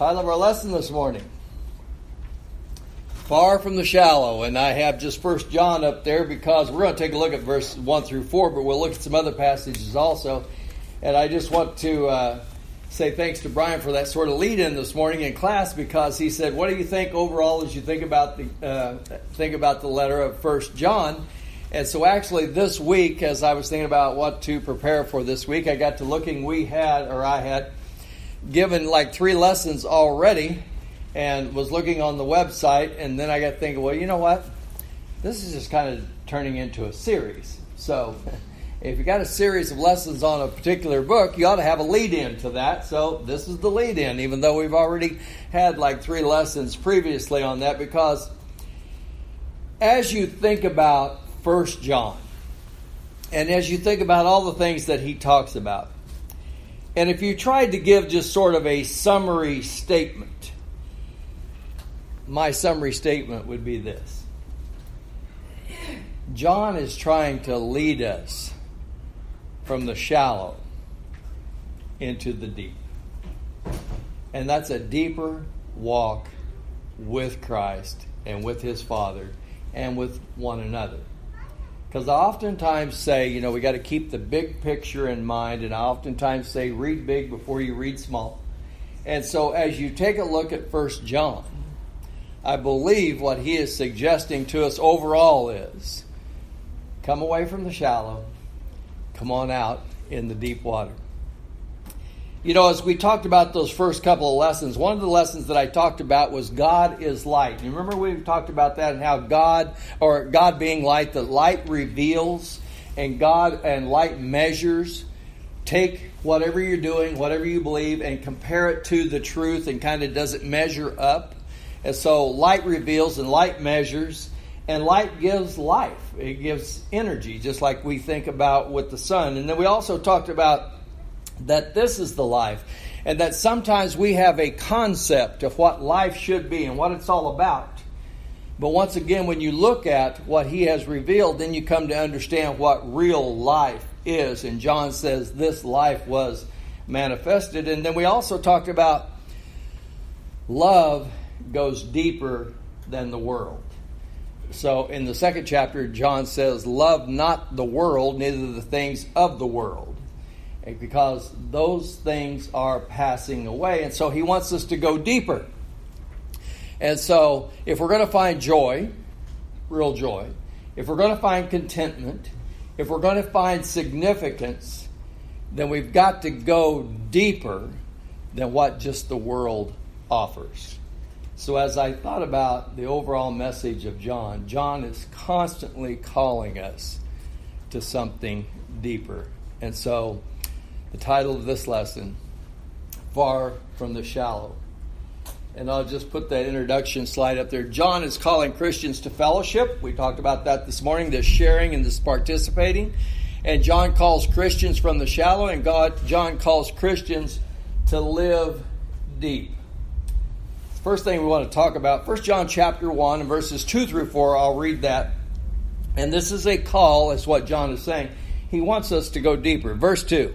Title of our lesson this morning Far from the Shallow. And I have just First John up there because we're going to take a look at verse 1 through 4, but we'll look at some other passages also. And I just want to uh, say thanks to Brian for that sort of lead in this morning in class because he said, What do you think overall as you think about the, uh, think about the letter of First John? And so, actually, this week, as I was thinking about what to prepare for this week, I got to looking. We had, or I had, given like three lessons already and was looking on the website. And then I got thinking, well, you know what? This is just kind of turning into a series. So if you got a series of lessons on a particular book, you ought to have a lead in to that. So this is the lead in, even though we've already had like three lessons previously on that, because as you think about First John, and as you think about all the things that he talks about, and if you tried to give just sort of a summary statement, my summary statement would be this John is trying to lead us from the shallow into the deep. And that's a deeper walk with Christ and with his Father and with one another. Because I oftentimes say, you know, we got to keep the big picture in mind, and I oftentimes say, read big before you read small. And so, as you take a look at First John, I believe what he is suggesting to us overall is come away from the shallow, come on out in the deep water. You know, as we talked about those first couple of lessons, one of the lessons that I talked about was God is light. You remember we talked about that and how God, or God being light, that light reveals and God and light measures. Take whatever you're doing, whatever you believe, and compare it to the truth and kind of does it measure up? And so light reveals and light measures, and light gives life. It gives energy, just like we think about with the sun. And then we also talked about that this is the life, and that sometimes we have a concept of what life should be and what it's all about. But once again, when you look at what he has revealed, then you come to understand what real life is. And John says this life was manifested. And then we also talked about love goes deeper than the world. So in the second chapter, John says, Love not the world, neither the things of the world because those things are passing away. And so he wants us to go deeper. And so if we're going to find joy, real joy, if we're going to find contentment, if we're going to find significance, then we've got to go deeper than what just the world offers. So, as I thought about the overall message of John, John is constantly calling us to something deeper. And so, the title of this lesson, Far from the Shallow. And I'll just put that introduction slide up there. John is calling Christians to fellowship. We talked about that this morning, this sharing and this participating. And John calls Christians from the shallow, and God, John calls Christians to live deep. First thing we want to talk about, 1 John chapter 1 and verses 2 through 4, I'll read that. And this is a call, is what John is saying. He wants us to go deeper. Verse 2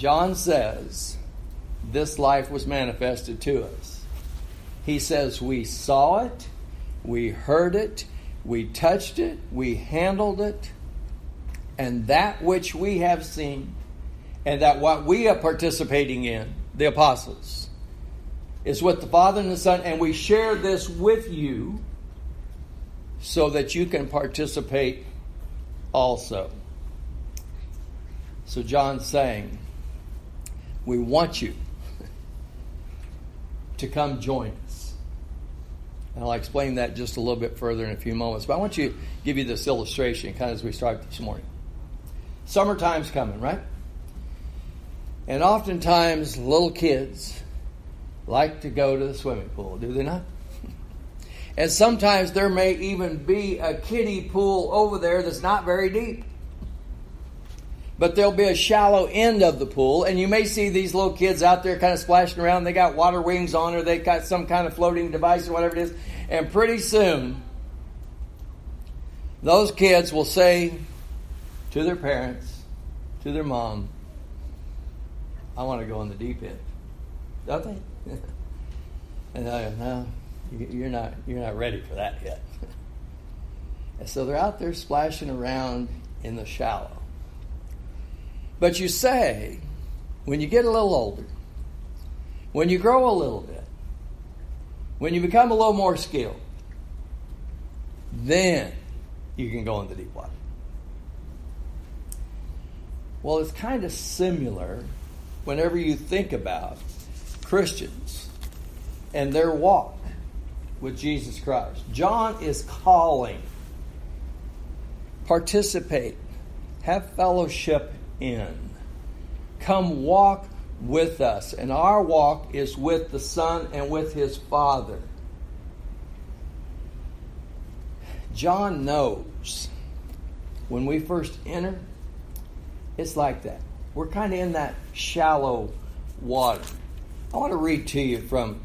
John says this life was manifested to us. He says we saw it, we heard it, we touched it, we handled it, and that which we have seen, and that what we are participating in, the apostles, is with the Father and the Son, and we share this with you so that you can participate also. So John's saying, we want you to come join us. And I'll explain that just a little bit further in a few moments. But I want to give you this illustration kind of as we start this morning. Summertime's coming, right? And oftentimes, little kids like to go to the swimming pool, do they not? And sometimes there may even be a kiddie pool over there that's not very deep. But there'll be a shallow end of the pool, and you may see these little kids out there kind of splashing around. They got water wings on, or they got some kind of floating device, or whatever it is. And pretty soon, those kids will say to their parents, to their mom, I want to go in the deep end. Don't they? and I go, no, you're not, you're not ready for that yet. and so they're out there splashing around in the shallow. But you say, when you get a little older, when you grow a little bit, when you become a little more skilled, then you can go in the deep water. Well, it's kind of similar whenever you think about Christians and their walk with Jesus Christ. John is calling, participate, have fellowship in, come walk with us. And our walk is with the Son and with his Father. John knows when we first enter, it's like that. We're kind of in that shallow water. I want to read to you from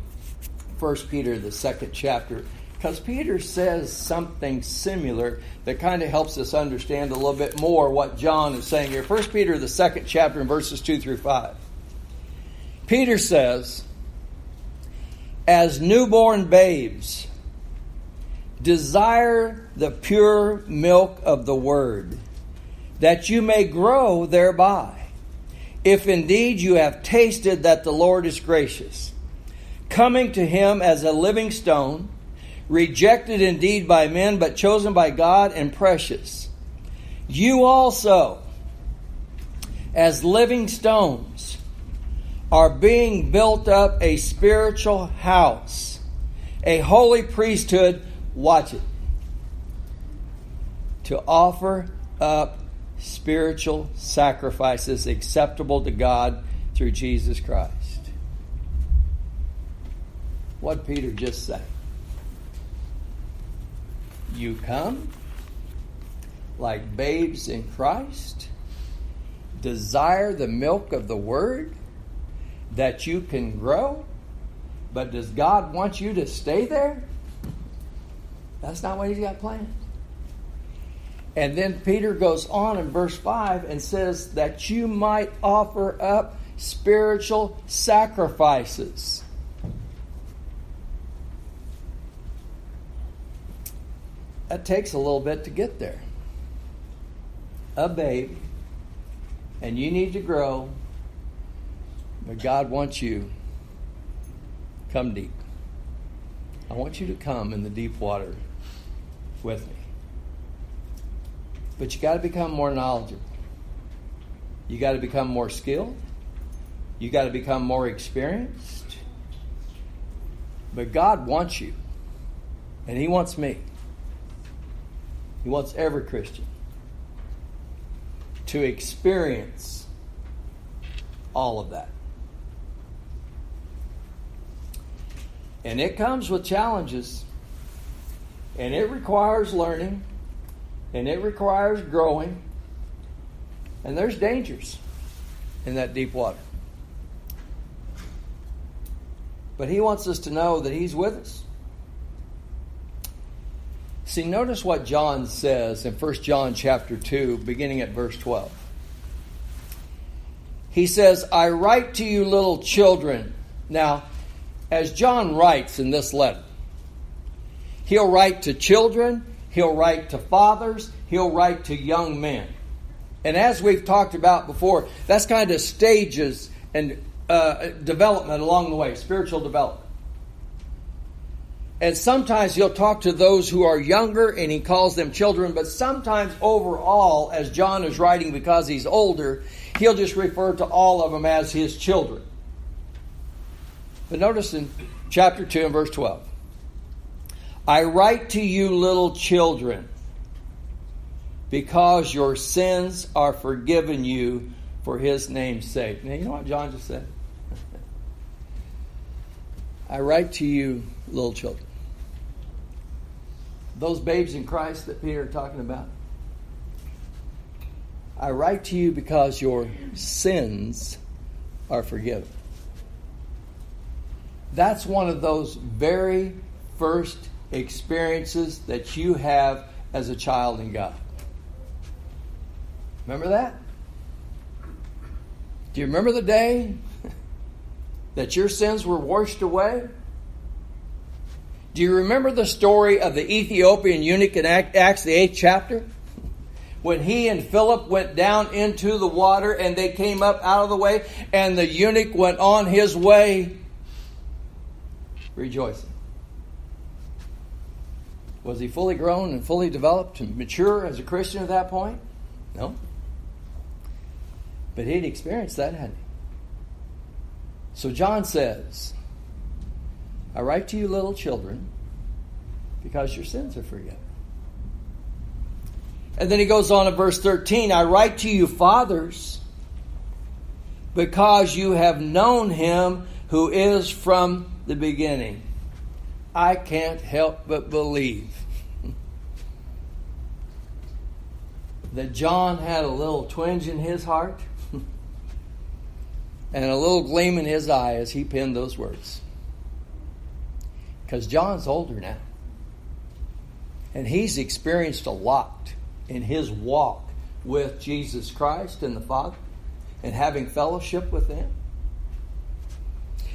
1 Peter, the second chapter, because Peter says something similar that kind of helps us understand a little bit more what John is saying here. 1 Peter, the second chapter, in verses 2 through 5. Peter says, As newborn babes, desire the pure milk of the word, that you may grow thereby, if indeed you have tasted that the Lord is gracious, coming to him as a living stone, rejected indeed by men, but chosen by God and precious. You also, as living stones, are being built up a spiritual house, a holy priesthood Watch it. To offer up spiritual sacrifices acceptable to God through Jesus Christ. What Peter just said. You come like babes in Christ, desire the milk of the word that you can grow, but does God want you to stay there? That's not what he's got planned. And then Peter goes on in verse 5 and says that you might offer up spiritual sacrifices. That takes a little bit to get there. A babe, and you need to grow, but God wants you come deep. I want you to come in the deep water with me. But you got to become more knowledgeable. You got to become more skilled. You got to become more experienced. But God wants you. And He wants me. He wants every Christian to experience all of that. And it comes with challenges. And it requires learning, and it requires growing, and there's dangers in that deep water. But he wants us to know that he's with us. See, notice what John says in 1 John chapter 2, beginning at verse 12. He says, I write to you, little children. Now, as John writes in this letter, He'll write to children, he'll write to fathers, he'll write to young men. And as we've talked about before, that's kind of stages and uh, development along the way, spiritual development. And sometimes he'll talk to those who are younger and he calls them children, but sometimes overall, as John is writing because he's older, he'll just refer to all of them as his children. But notice in chapter 2 and verse 12 I write to you, little children, because your sins are forgiven you for his name's sake. Now, you know what John just said? I write to you, little children. Those babes in Christ that Peter talking about. I write to you because your sins are forgiven. That's one of those very first experiences that you have as a child in God. Remember that? Do you remember the day that your sins were washed away? Do you remember the story of the Ethiopian eunuch in Acts, the eighth chapter? When he and Philip went down into the water and they came up out of the way, and the eunuch went on his way rejoicing. Was he fully grown and fully developed and mature as a Christian at that point? No. But he'd experienced that, hadn't he? So John says, I write to you, little children, because your sins are forgiven. And then he goes on in verse 13 I write to you, fathers, because you have known him who is from the beginning. I can't help but believe that John had a little twinge in his heart and a little gleam in his eye as he penned those words. Because John's older now. And he's experienced a lot in his walk with Jesus Christ and the Father and having fellowship with them.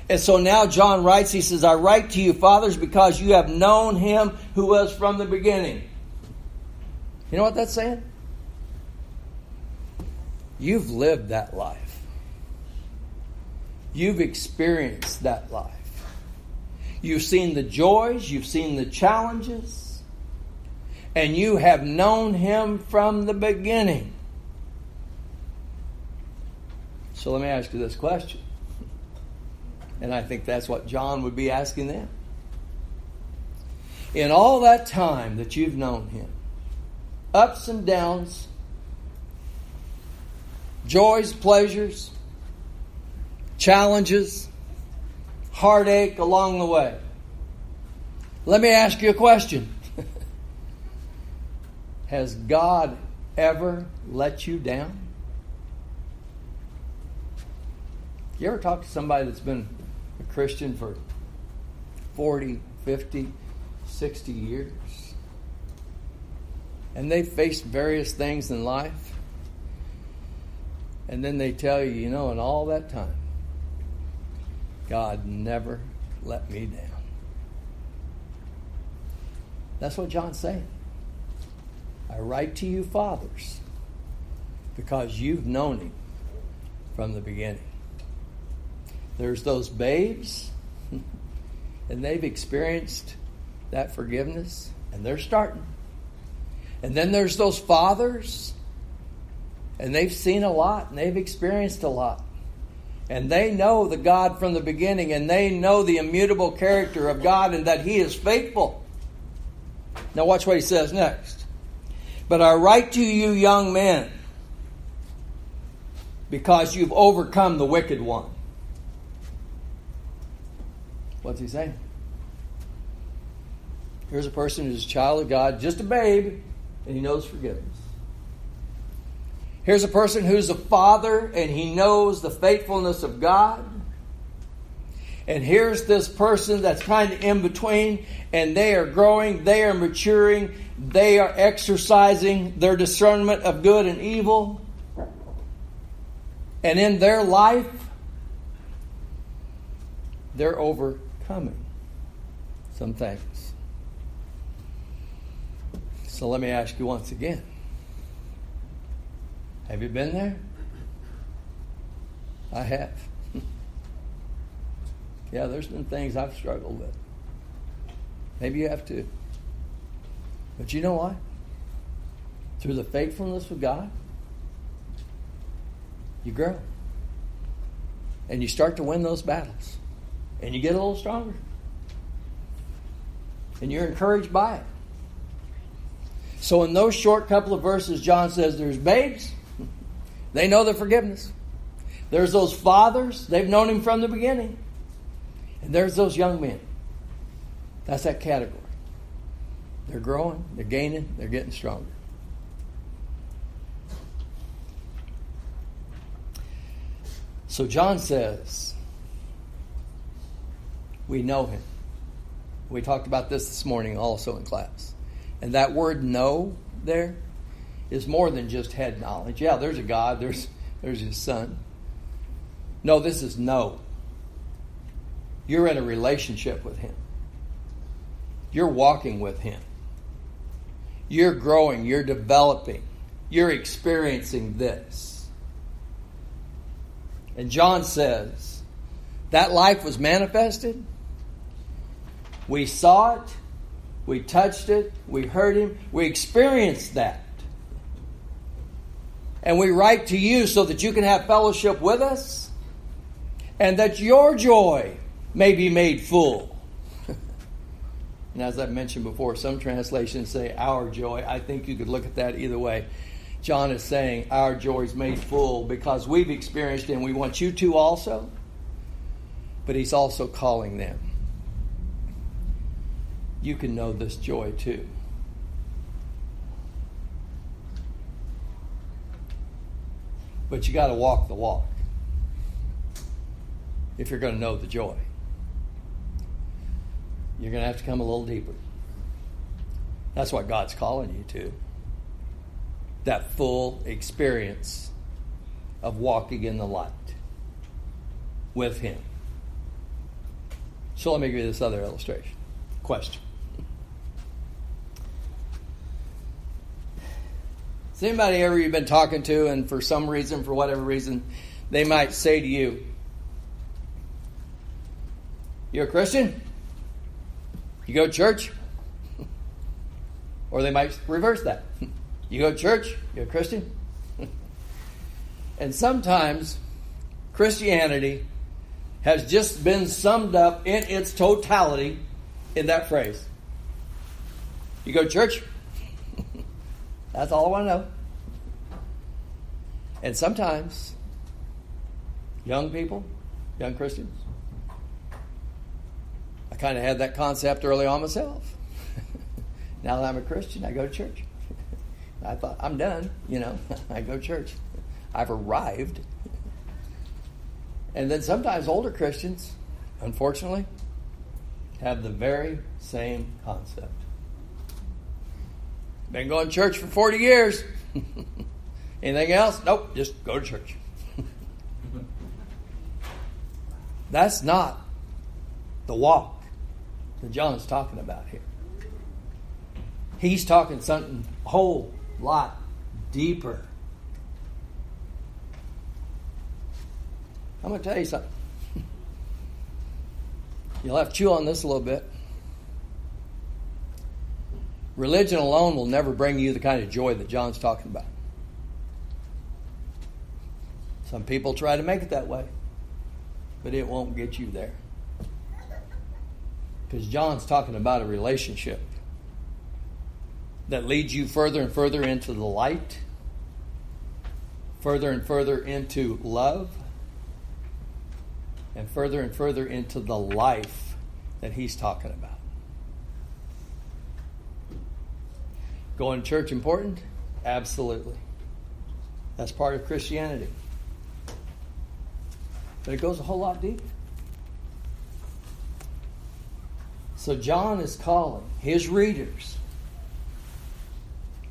And so now John writes, he says, I write to you, fathers, because you have known him who was from the beginning. You know what that's saying? You've lived that life. You've experienced that life. You've seen the joys, you've seen the challenges, and you have known him from the beginning. So let me ask you this question and I think that's what John would be asking them. In all that time that you've known him, ups and downs, joys, pleasures, challenges, heartache along the way. Let me ask you a question. Has God ever let you down? You ever talk to somebody that's been a Christian for 40, 50, 60 years. And they've faced various things in life. And then they tell you, you know, in all that time, God never let me down. That's what John's saying. I write to you, fathers, because you've known him from the beginning. There's those babes, and they've experienced that forgiveness, and they're starting. And then there's those fathers, and they've seen a lot, and they've experienced a lot. And they know the God from the beginning, and they know the immutable character of God and that He is faithful. Now, watch what He says next. But I write to you, young men, because you've overcome the wicked one. What's he saying? Here's a person who's a child of God, just a babe, and he knows forgiveness. Here's a person who's a father and he knows the faithfulness of God. And here's this person that's kind of in between and they are growing, they are maturing, they are exercising their discernment of good and evil. And in their life, they're overcoming. Some things. So let me ask you once again Have you been there? I have. yeah, there's been things I've struggled with. Maybe you have too. But you know what? Through the faithfulness of God, you grow. And you start to win those battles and you get a little stronger. And you're encouraged by it. So, in those short couple of verses, John says there's babes, they know the forgiveness. There's those fathers, they've known him from the beginning. And there's those young men. That's that category. They're growing, they're gaining, they're getting stronger. So John says, we know him. We talked about this this morning also in class. And that word know there is more than just head knowledge. Yeah, there's a God, there's there's his son. No, this is know. You're in a relationship with him. You're walking with him. You're growing, you're developing, you're experiencing this. And John says, that life was manifested. We saw it, we touched it, we heard him, we experienced that. And we write to you so that you can have fellowship with us and that your joy may be made full. and as I've mentioned before, some translations say our joy. I think you could look at that either way. John is saying our joy is made full because we've experienced it and we want you to also. But he's also calling them. You can know this joy too. But you got to walk the walk if you're going to know the joy. You're going to have to come a little deeper. That's what God's calling you to. That full experience of walking in the light with Him. So let me give you this other illustration. Question. Has anybody ever you've been talking to, and for some reason, for whatever reason, they might say to you, You're a Christian? You go to church? or they might reverse that. You go to church? You're a Christian? and sometimes Christianity has just been summed up in its totality in that phrase. You go to church? That's all I want to know. And sometimes, young people, young Christians, I kind of had that concept early on myself. now that I'm a Christian, I go to church. I thought, I'm done, you know, I go to church. I've arrived. And then sometimes older Christians, unfortunately, have the very same concept. Been going to church for 40 years. Anything else? Nope, just go to church. That's not the walk that John's talking about here. He's talking something a whole lot deeper. I'm going to tell you something. You'll have to chew on this a little bit. Religion alone will never bring you the kind of joy that John's talking about. Some people try to make it that way, but it won't get you there. Because John's talking about a relationship that leads you further and further into the light, further and further into love, and further and further into the life that he's talking about. Going to church important? Absolutely. That's part of Christianity. But it goes a whole lot deeper. So John is calling his readers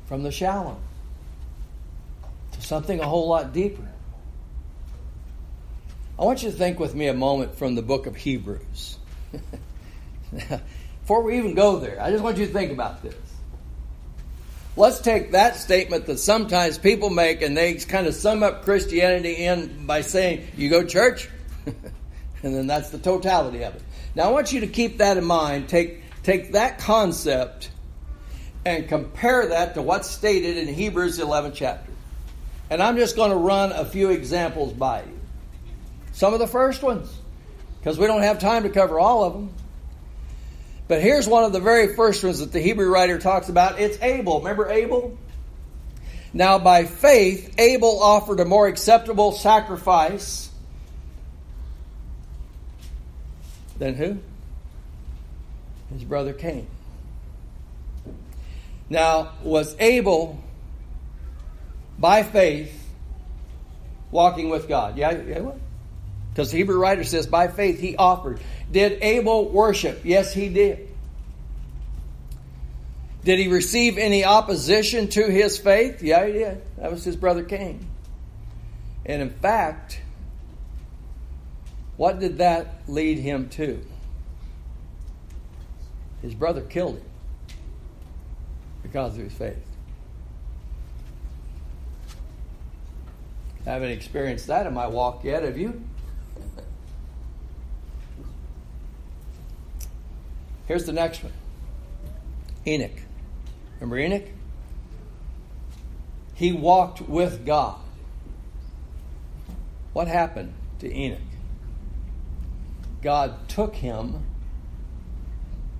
from the shallow to something a whole lot deeper. I want you to think with me a moment from the book of Hebrews. Before we even go there, I just want you to think about this. Let's take that statement that sometimes people make and they kind of sum up Christianity in by saying, You go church? and then that's the totality of it. Now I want you to keep that in mind. Take, take that concept and compare that to what's stated in Hebrews 11 chapter. And I'm just going to run a few examples by you. Some of the first ones, because we don't have time to cover all of them. But here's one of the very first ones that the Hebrew writer talks about. It's Abel. Remember Abel? Now, by faith, Abel offered a more acceptable sacrifice than who? His brother Cain. Now, was Abel, by faith, walking with God? Yeah, yeah what? Because the Hebrew writer says, by faith he offered. Did Abel worship? Yes, he did. Did he receive any opposition to his faith? Yeah, he did. That was his brother Cain. And in fact, what did that lead him to? His brother killed him because of his faith. I haven't experienced that in my walk yet, have you? Here's the next one Enoch. Remember Enoch? He walked with God. What happened to Enoch? God took him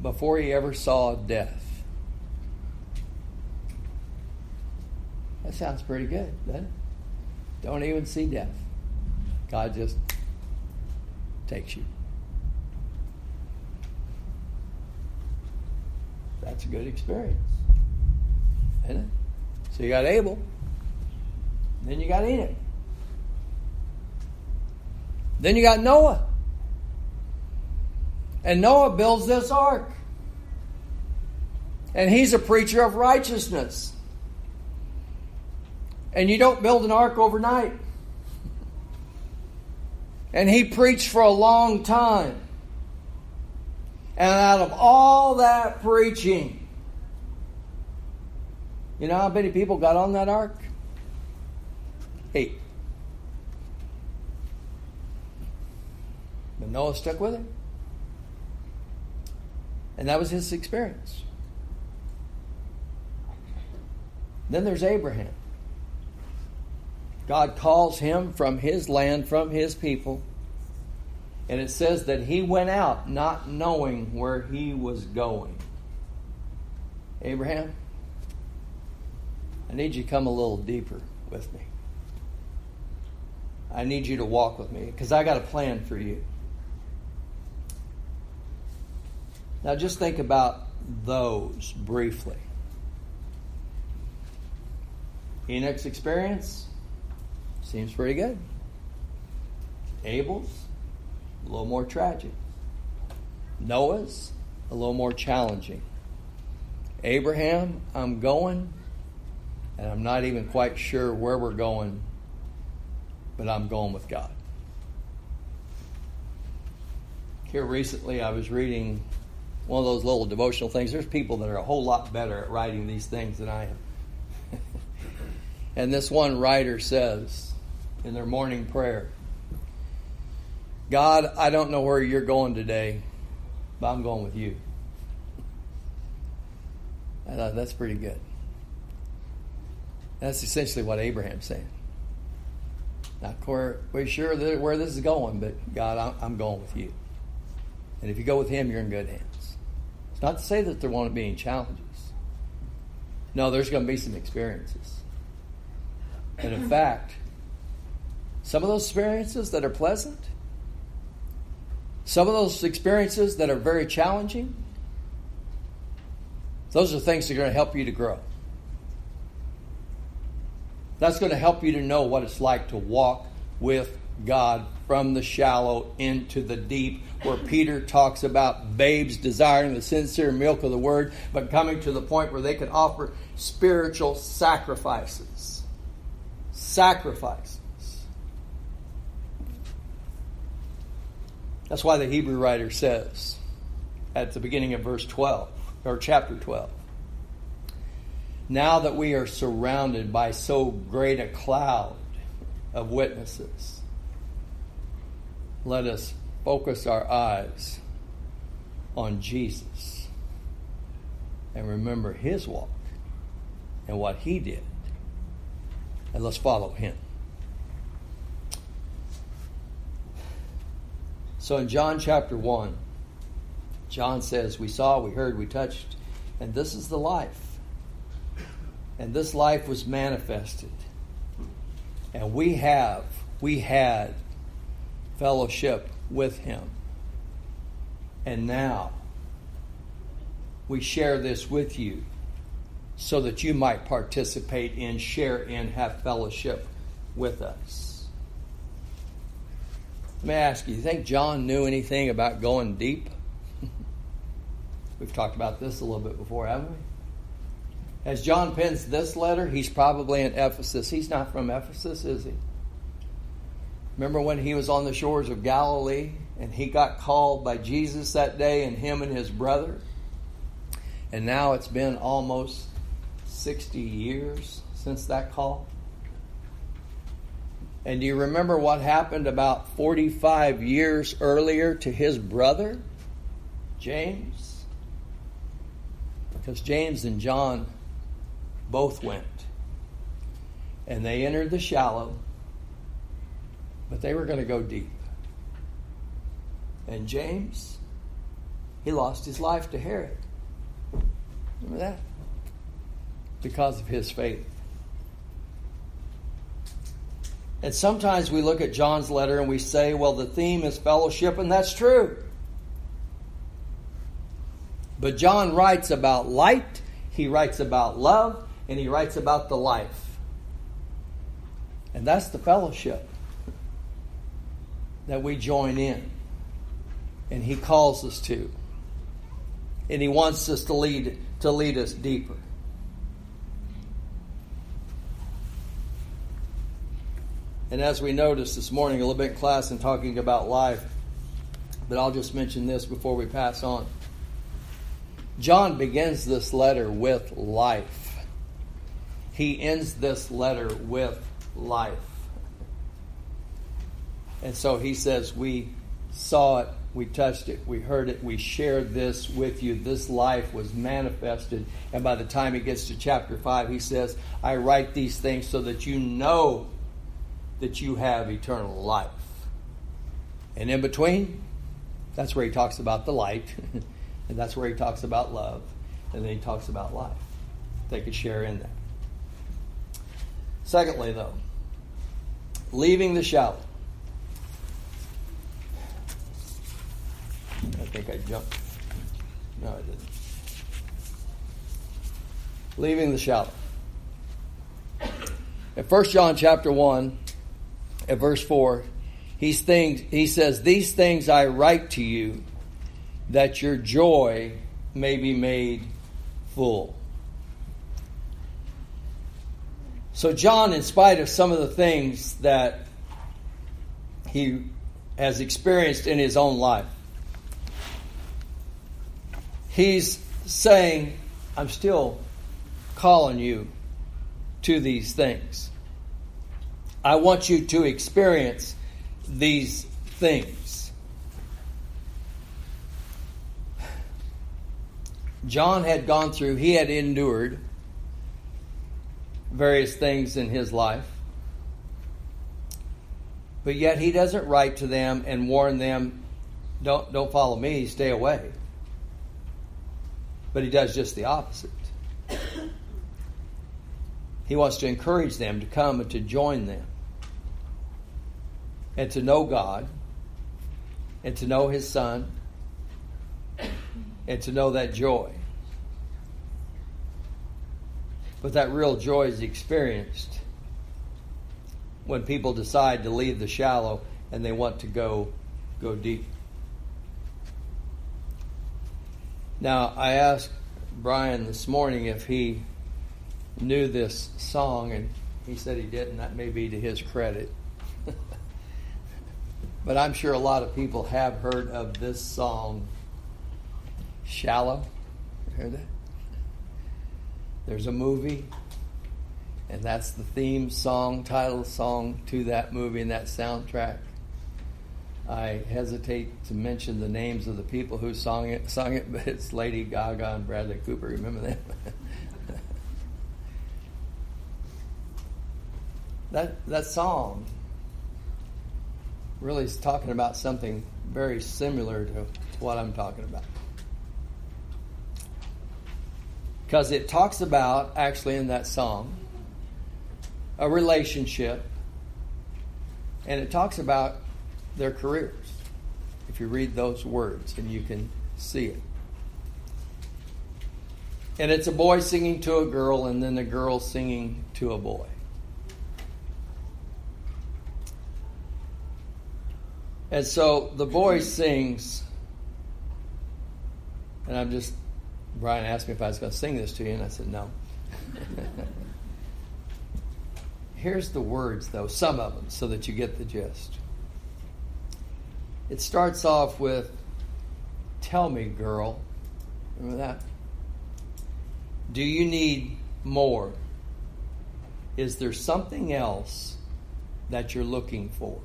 before he ever saw death. That sounds pretty good, doesn't it? Don't even see death. God just takes you. That's a good experience. Isn't it? So you got Abel, then you got Enoch. Then you got Noah. And Noah builds this ark. And he's a preacher of righteousness. And you don't build an ark overnight. And he preached for a long time. And out of all that preaching, you know how many people got on that ark? Eight. But Noah stuck with it. And that was his experience. Then there's Abraham. God calls him from his land, from his people. And it says that he went out not knowing where he was going. Abraham, I need you to come a little deeper with me. I need you to walk with me because I got a plan for you. Now, just think about those briefly. Enoch's experience seems pretty good. Abel's, a little more tragic. Noah's, a little more challenging. Abraham, I'm going, and I'm not even quite sure where we're going, but I'm going with God. Here recently, I was reading one of those little devotional things. There's people that are a whole lot better at writing these things than I am. and this one writer says in their morning prayer, God, I don't know where you're going today, but I'm going with you. I thought that's pretty good. That's essentially what Abraham's saying. Not we're sure where this is going, but God, I'm going with you. And if you go with Him, you're in good hands. It's not to say that there won't be any challenges. No, there's going to be some experiences. And in fact, some of those experiences that are pleasant, some of those experiences that are very challenging, those are things that are going to help you to grow. That's going to help you to know what it's like to walk with God from the shallow into the deep, where Peter talks about babes desiring the sincere milk of the word, but coming to the point where they can offer spiritual sacrifices. Sacrifices. That's why the Hebrew writer says at the beginning of verse 12, or chapter 12, now that we are surrounded by so great a cloud of witnesses, let us focus our eyes on Jesus and remember his walk and what he did. And let's follow him. So in John chapter 1, John says, We saw, we heard, we touched, and this is the life. And this life was manifested. And we have, we had fellowship with him. And now we share this with you so that you might participate in, share in, have fellowship with us. Let me ask you, you think John knew anything about going deep? We've talked about this a little bit before, haven't we? As John pens this letter, he's probably in Ephesus. He's not from Ephesus, is he? Remember when he was on the shores of Galilee and he got called by Jesus that day and him and his brother? And now it's been almost 60 years since that call. And do you remember what happened about 45 years earlier to his brother, James? Because James and John both went. And they entered the shallow, but they were going to go deep. And James, he lost his life to Herod. Remember that? Because of his faith. And sometimes we look at John's letter and we say, well, the theme is fellowship, and that's true. But John writes about light, he writes about love, and he writes about the life. And that's the fellowship that we join in. And he calls us to. And he wants us to lead to lead us deeper. And as we noticed this morning, a little bit in class and talking about life, but I'll just mention this before we pass on. John begins this letter with life he ends this letter with life. And so he says, We saw it, we touched it, we heard it, we shared this with you. This life was manifested. And by the time he gets to chapter 5, he says, I write these things so that you know that you have eternal life. And in between, that's where he talks about the light, and that's where he talks about love, and then he talks about life. They could share in that. Secondly, though, leaving the shallow. I think I jumped. No, I didn't. Leaving the shallow. In 1 John chapter 1, at verse 4, he's things, he says, These things I write to you that your joy may be made full. So, John, in spite of some of the things that he has experienced in his own life, he's saying, I'm still calling you to these things. I want you to experience these things. John had gone through, he had endured various things in his life. But yet he doesn't write to them and warn them, don't, don't follow me, stay away. But he does just the opposite. He wants to encourage them to come and to join them and to know God and to know His Son and to know that joy. But that real joy is experienced when people decide to leave the shallow and they want to go go deep. Now, I asked Brian this morning if he knew this song, and he said he didn't. That may be to his credit. but I'm sure a lot of people have heard of this song, Shallow. Heard that? There's a movie, and that's the theme song, title song to that movie and that soundtrack. I hesitate to mention the names of the people who sung it, sung it, but it's Lady Gaga and Bradley Cooper. Remember them? that that song really is talking about something very similar to what I'm talking about. Because it talks about, actually, in that song, a relationship, and it talks about their careers. if you read those words and you can see it. And it's a boy singing to a girl, and then a girl singing to a boy. And so the boy sings, and I'm just, Brian asked me if I was going to sing this to you, and I said no. Here's the words, though, some of them, so that you get the gist. It starts off with, Tell me, girl. Remember that? Do you need more? Is there something else that you're looking for?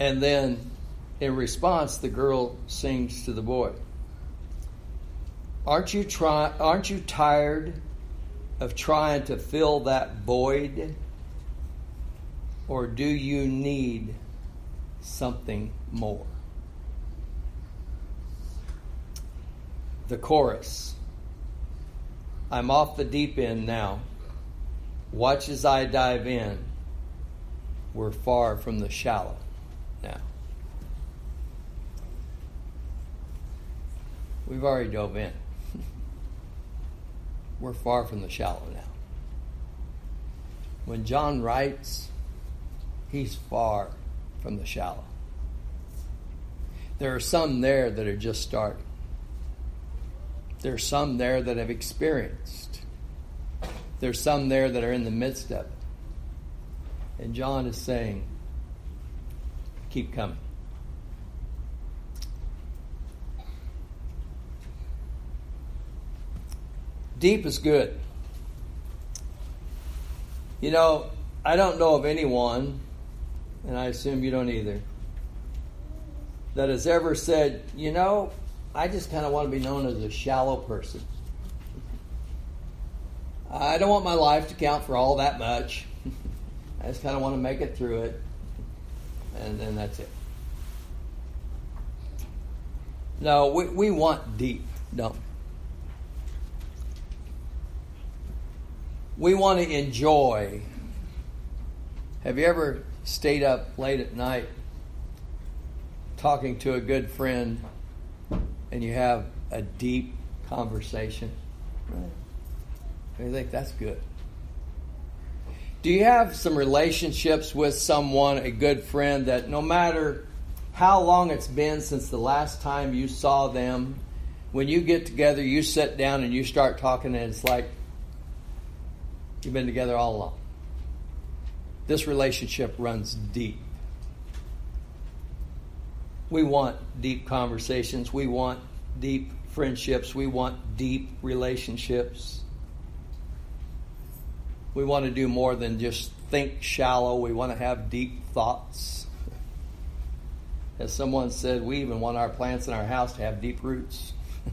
And then in response, the girl sings to the boy. Aren't you try aren't you tired of trying to fill that void? Or do you need something more? The chorus. I'm off the deep end now. Watch as I dive in. We're far from the shallow now. We've already dove in. We're far from the shallow now. When John writes, he's far from the shallow. There are some there that are just starting. There are some there that have experienced. There's some there that are in the midst of it. And John is saying, keep coming. Deep is good. You know, I don't know of anyone, and I assume you don't either, that has ever said, you know, I just kind of want to be known as a shallow person. I don't want my life to count for all that much. I just kind of want to make it through it and then that's it. No, we, we want deep, don't we? We want to enjoy. Have you ever stayed up late at night talking to a good friend and you have a deep conversation? Right. Think that's good. Do you have some relationships with someone, a good friend, that no matter how long it's been since the last time you saw them, when you get together, you sit down and you start talking, and it's like you've been together all along? This relationship runs deep. We want deep conversations, we want deep friendships, we want deep relationships. We want to do more than just think shallow. We want to have deep thoughts. As someone said, we even want our plants in our house to have deep roots.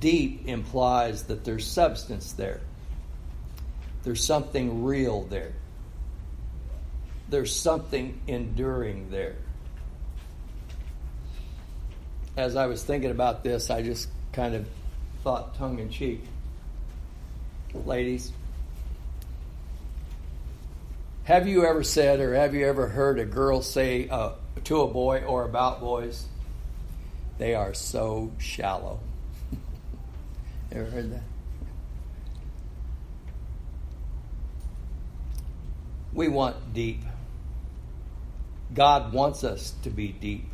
deep implies that there's substance there, there's something real there, there's something enduring there. As I was thinking about this, I just kind of thought tongue in cheek ladies. Have you ever said or have you ever heard a girl say uh, to a boy or about boys, they are so shallow? ever heard that? We want deep. God wants us to be deep.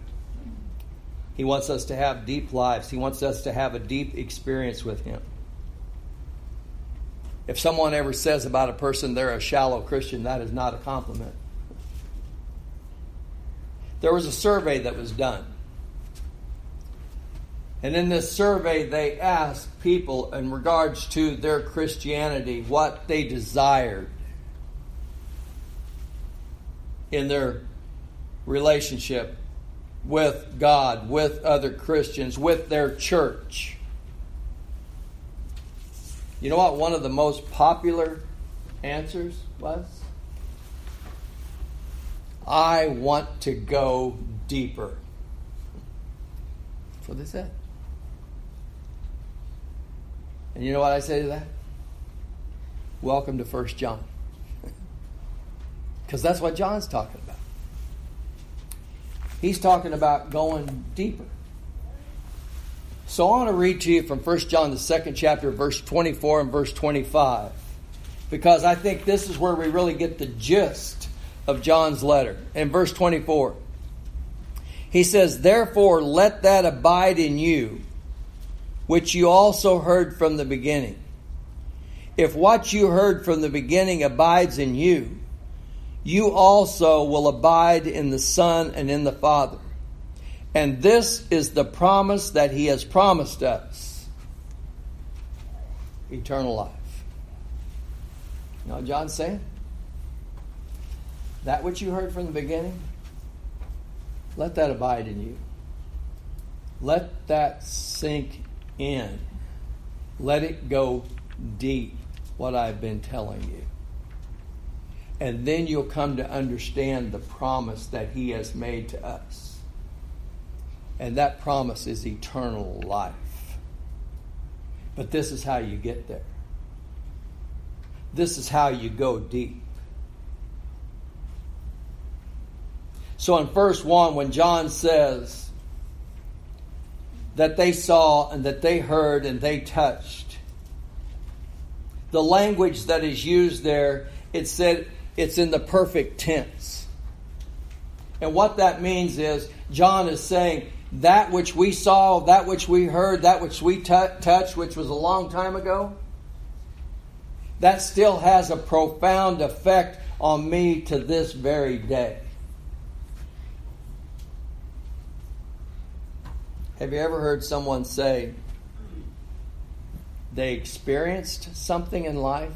He wants us to have deep lives. He wants us to have a deep experience with Him. If someone ever says about a person they're a shallow Christian, that is not a compliment. There was a survey that was done. And in this survey, they asked people in regards to their Christianity what they desired in their relationship with God, with other Christians, with their church. You know what one of the most popular answers was? I want to go deeper. That's what they said. And you know what I say to that? Welcome to First John. Because that's what John's talking about. He's talking about going deeper. So I want to read to you from 1 John, the second chapter, verse 24 and verse 25, because I think this is where we really get the gist of John's letter. In verse 24, he says, Therefore, let that abide in you, which you also heard from the beginning. If what you heard from the beginning abides in you, you also will abide in the Son and in the Father. And this is the promise that he has promised us eternal life. You know John's saying? That which you heard from the beginning, let that abide in you. Let that sink in. Let it go deep, what I've been telling you. And then you'll come to understand the promise that He has made to us. And that promise is eternal life. But this is how you get there. This is how you go deep. So in verse 1, when John says that they saw and that they heard and they touched, the language that is used there, it said it's in the perfect tense. And what that means is, John is saying, that which we saw, that which we heard, that which we t- touched, which was a long time ago, that still has a profound effect on me to this very day. Have you ever heard someone say they experienced something in life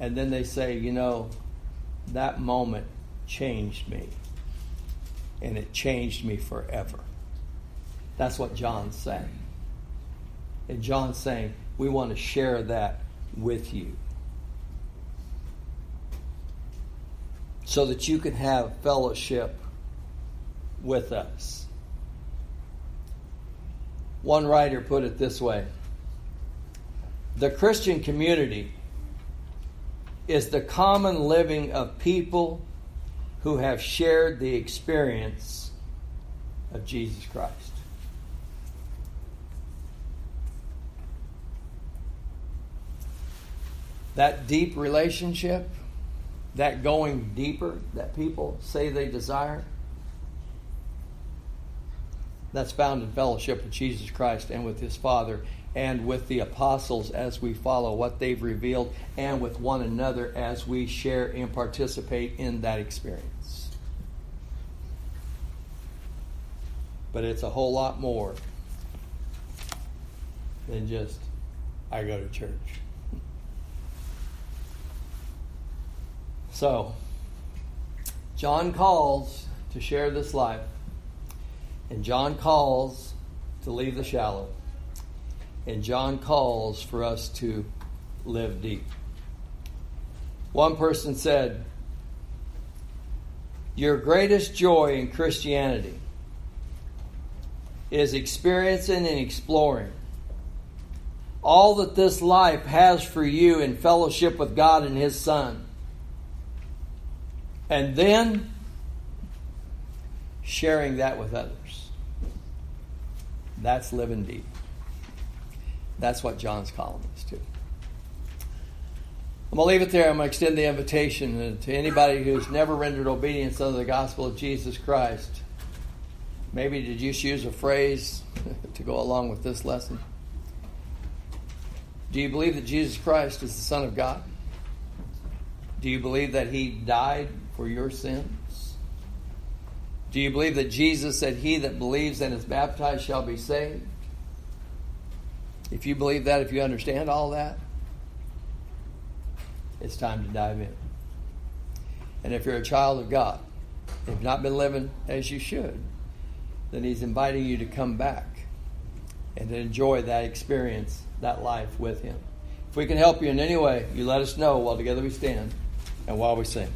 and then they say, you know, that moment changed me? And it changed me forever. That's what John's saying. And John's saying, we want to share that with you. So that you can have fellowship with us. One writer put it this way The Christian community is the common living of people who have shared the experience of Jesus Christ. That deep relationship, that going deeper that people say they desire, that's found in fellowship with Jesus Christ and with his Father and with the apostles as we follow what they've revealed, and with one another as we share and participate in that experience. But it's a whole lot more than just, I go to church. So, John calls to share this life, and John calls to leave the shallow. And John calls for us to live deep. One person said, Your greatest joy in Christianity is experiencing and exploring all that this life has for you in fellowship with God and His Son. And then sharing that with others. That's living deep. That's what John's calling us to. I'm going to leave it there. I'm going to extend the invitation to anybody who's never rendered obedience under the gospel of Jesus Christ. Maybe to just use a phrase to go along with this lesson. Do you believe that Jesus Christ is the Son of God? Do you believe that He died for your sins? Do you believe that Jesus said, He that believes and is baptized shall be saved? If you believe that, if you understand all that, it's time to dive in. And if you're a child of God, if not been living as you should, then He's inviting you to come back and to enjoy that experience, that life with Him. If we can help you in any way, you let us know while together we stand and while we sing.